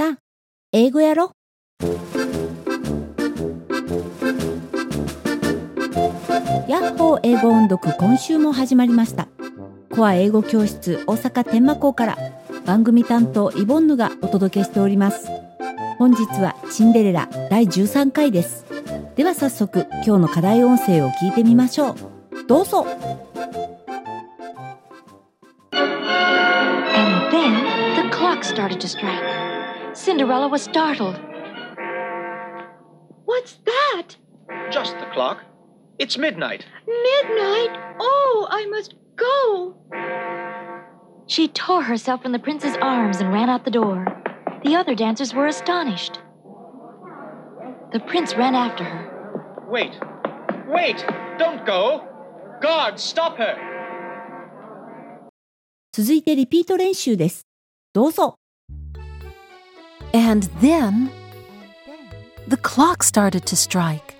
さあ、英語やろ？ヤッホー英語音読今週も始まりました。コア英語教室大阪天満校から番組担当イボンヌがお届けしております。本日はシンデレラ第13回です。では早速今日の課題音声を聞いてみましょう。どうぞ And then the clock started to strike. Cinderella was startled. What's that? Just the clock. It's midnight. Midnight? Oh, I must go. She tore herself from the prince's arms and ran out the door. The other dancers were astonished. The prince ran after her. Wait. Wait! Don't go! Guard, stop her! 続いてリピート練習です。どうぞ And then the clock started to strike.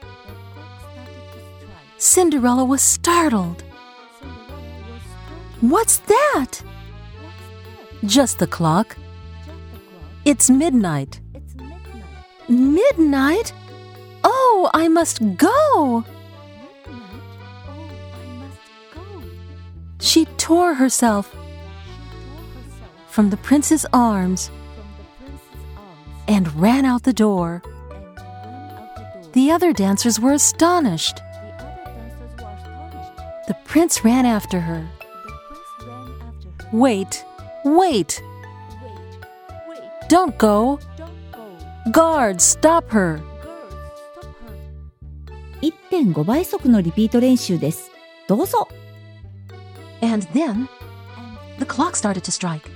Cinderella was startled. What's that? Just the clock. It's midnight. Midnight? Oh, I must go. She tore herself from the prince's arms and ran out the door. The other dancers were astonished. The prince ran after her. Wait, wait. Don't go. Guard, stop her. 1.5倍速のリピート練習です。どうぞ And then the clock started to strike.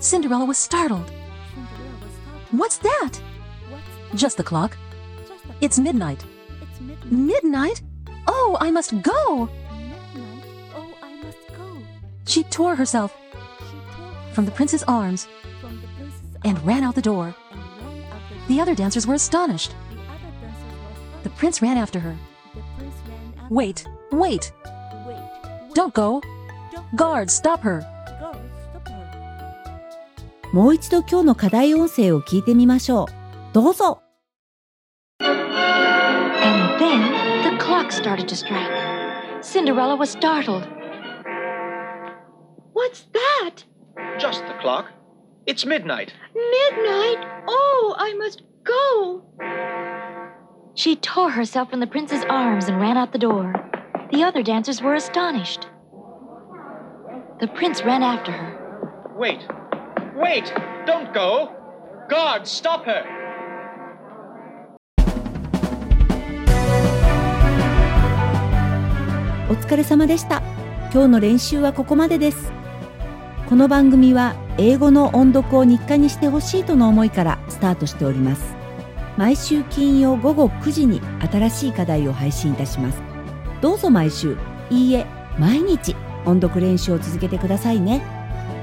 Cinderella was startled. What's that? Just the clock. It's midnight. Midnight? Oh, I must go. She tore herself from the prince's arms and ran out the door. The other dancers were astonished. The prince ran after her. Wait, wait. Don't go. Guards, stop her. もう一度今日の課題音声を聞いてみましょう。どうぞ And then the clock started to strike. Cinderella was startled. What's that? Just the clock. It's midnight. Midnight? Oh, I must go. She tore herself from the prince's arms and ran out the door. The other dancers were astonished. The prince ran after her. Wait. Wait! Don't go! Guard, stop her! お疲れ様でした。今日の練習はここまでです。この番組は英語の音読を日課にしてほしいとの思いからスタートしております。毎週金曜午後9時に新しい課題を配信いたします。どうぞ毎週、いいえ、毎日音読練習を続けてくださいね。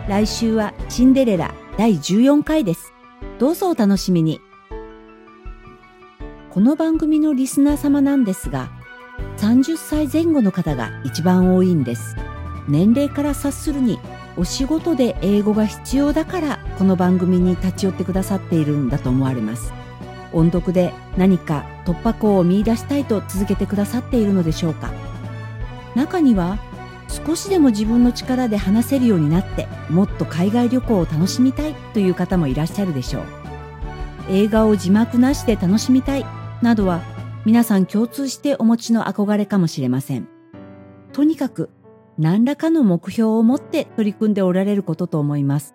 来週はシンデレラ第14回です。どうぞお楽しみに。この番組のリスナー様なんですが、30歳前後の方が一番多いんです年齢から察するにお仕事で英語が必要だからこの番組に立ち寄ってくださっているんだと思われます音読で何か突破口を見出したいと続けてくださっているのでしょうか中には少しでも自分の力で話せるようになってもっと海外旅行を楽しみたいという方もいらっしゃるでしょう映画を字幕なしで楽しみたいなどは皆さん共通してお持ちの憧れかもしれません。とにかく何らかの目標を持って取り組んでおられることと思います。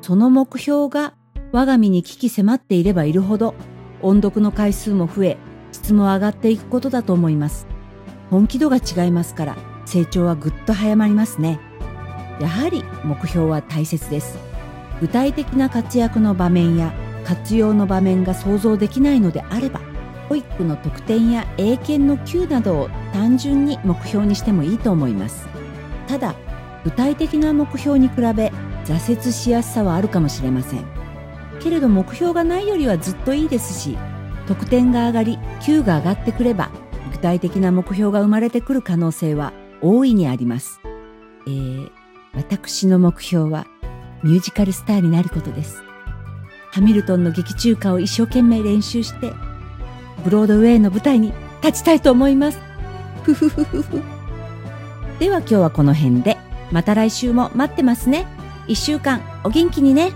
その目標が我が身に危機迫っていればいるほど音読の回数も増え質も上がっていくことだと思います。本気度が違いますから成長はぐっと早まりますね。やはり目標は大切です。具体的な活躍の場面や活用の場面が想像できないのであれば保育の得点や英検の Q などを単純に目標にしてもいいと思いますただ具体的な目標に比べ挫折しやすさはあるかもしれませんけれど目標がないよりはずっといいですし得点が上がり Q が上がってくれば具体的な目標が生まれてくる可能性は大いにありますえー、私の目標はミュージカルスターになることですハミルトンの劇中歌を一生懸命練習して、ブロードウェイの舞台に立ちたいと思います。ふふふふふ。では今日はこの辺で、また来週も待ってますね。一週間お元気にね。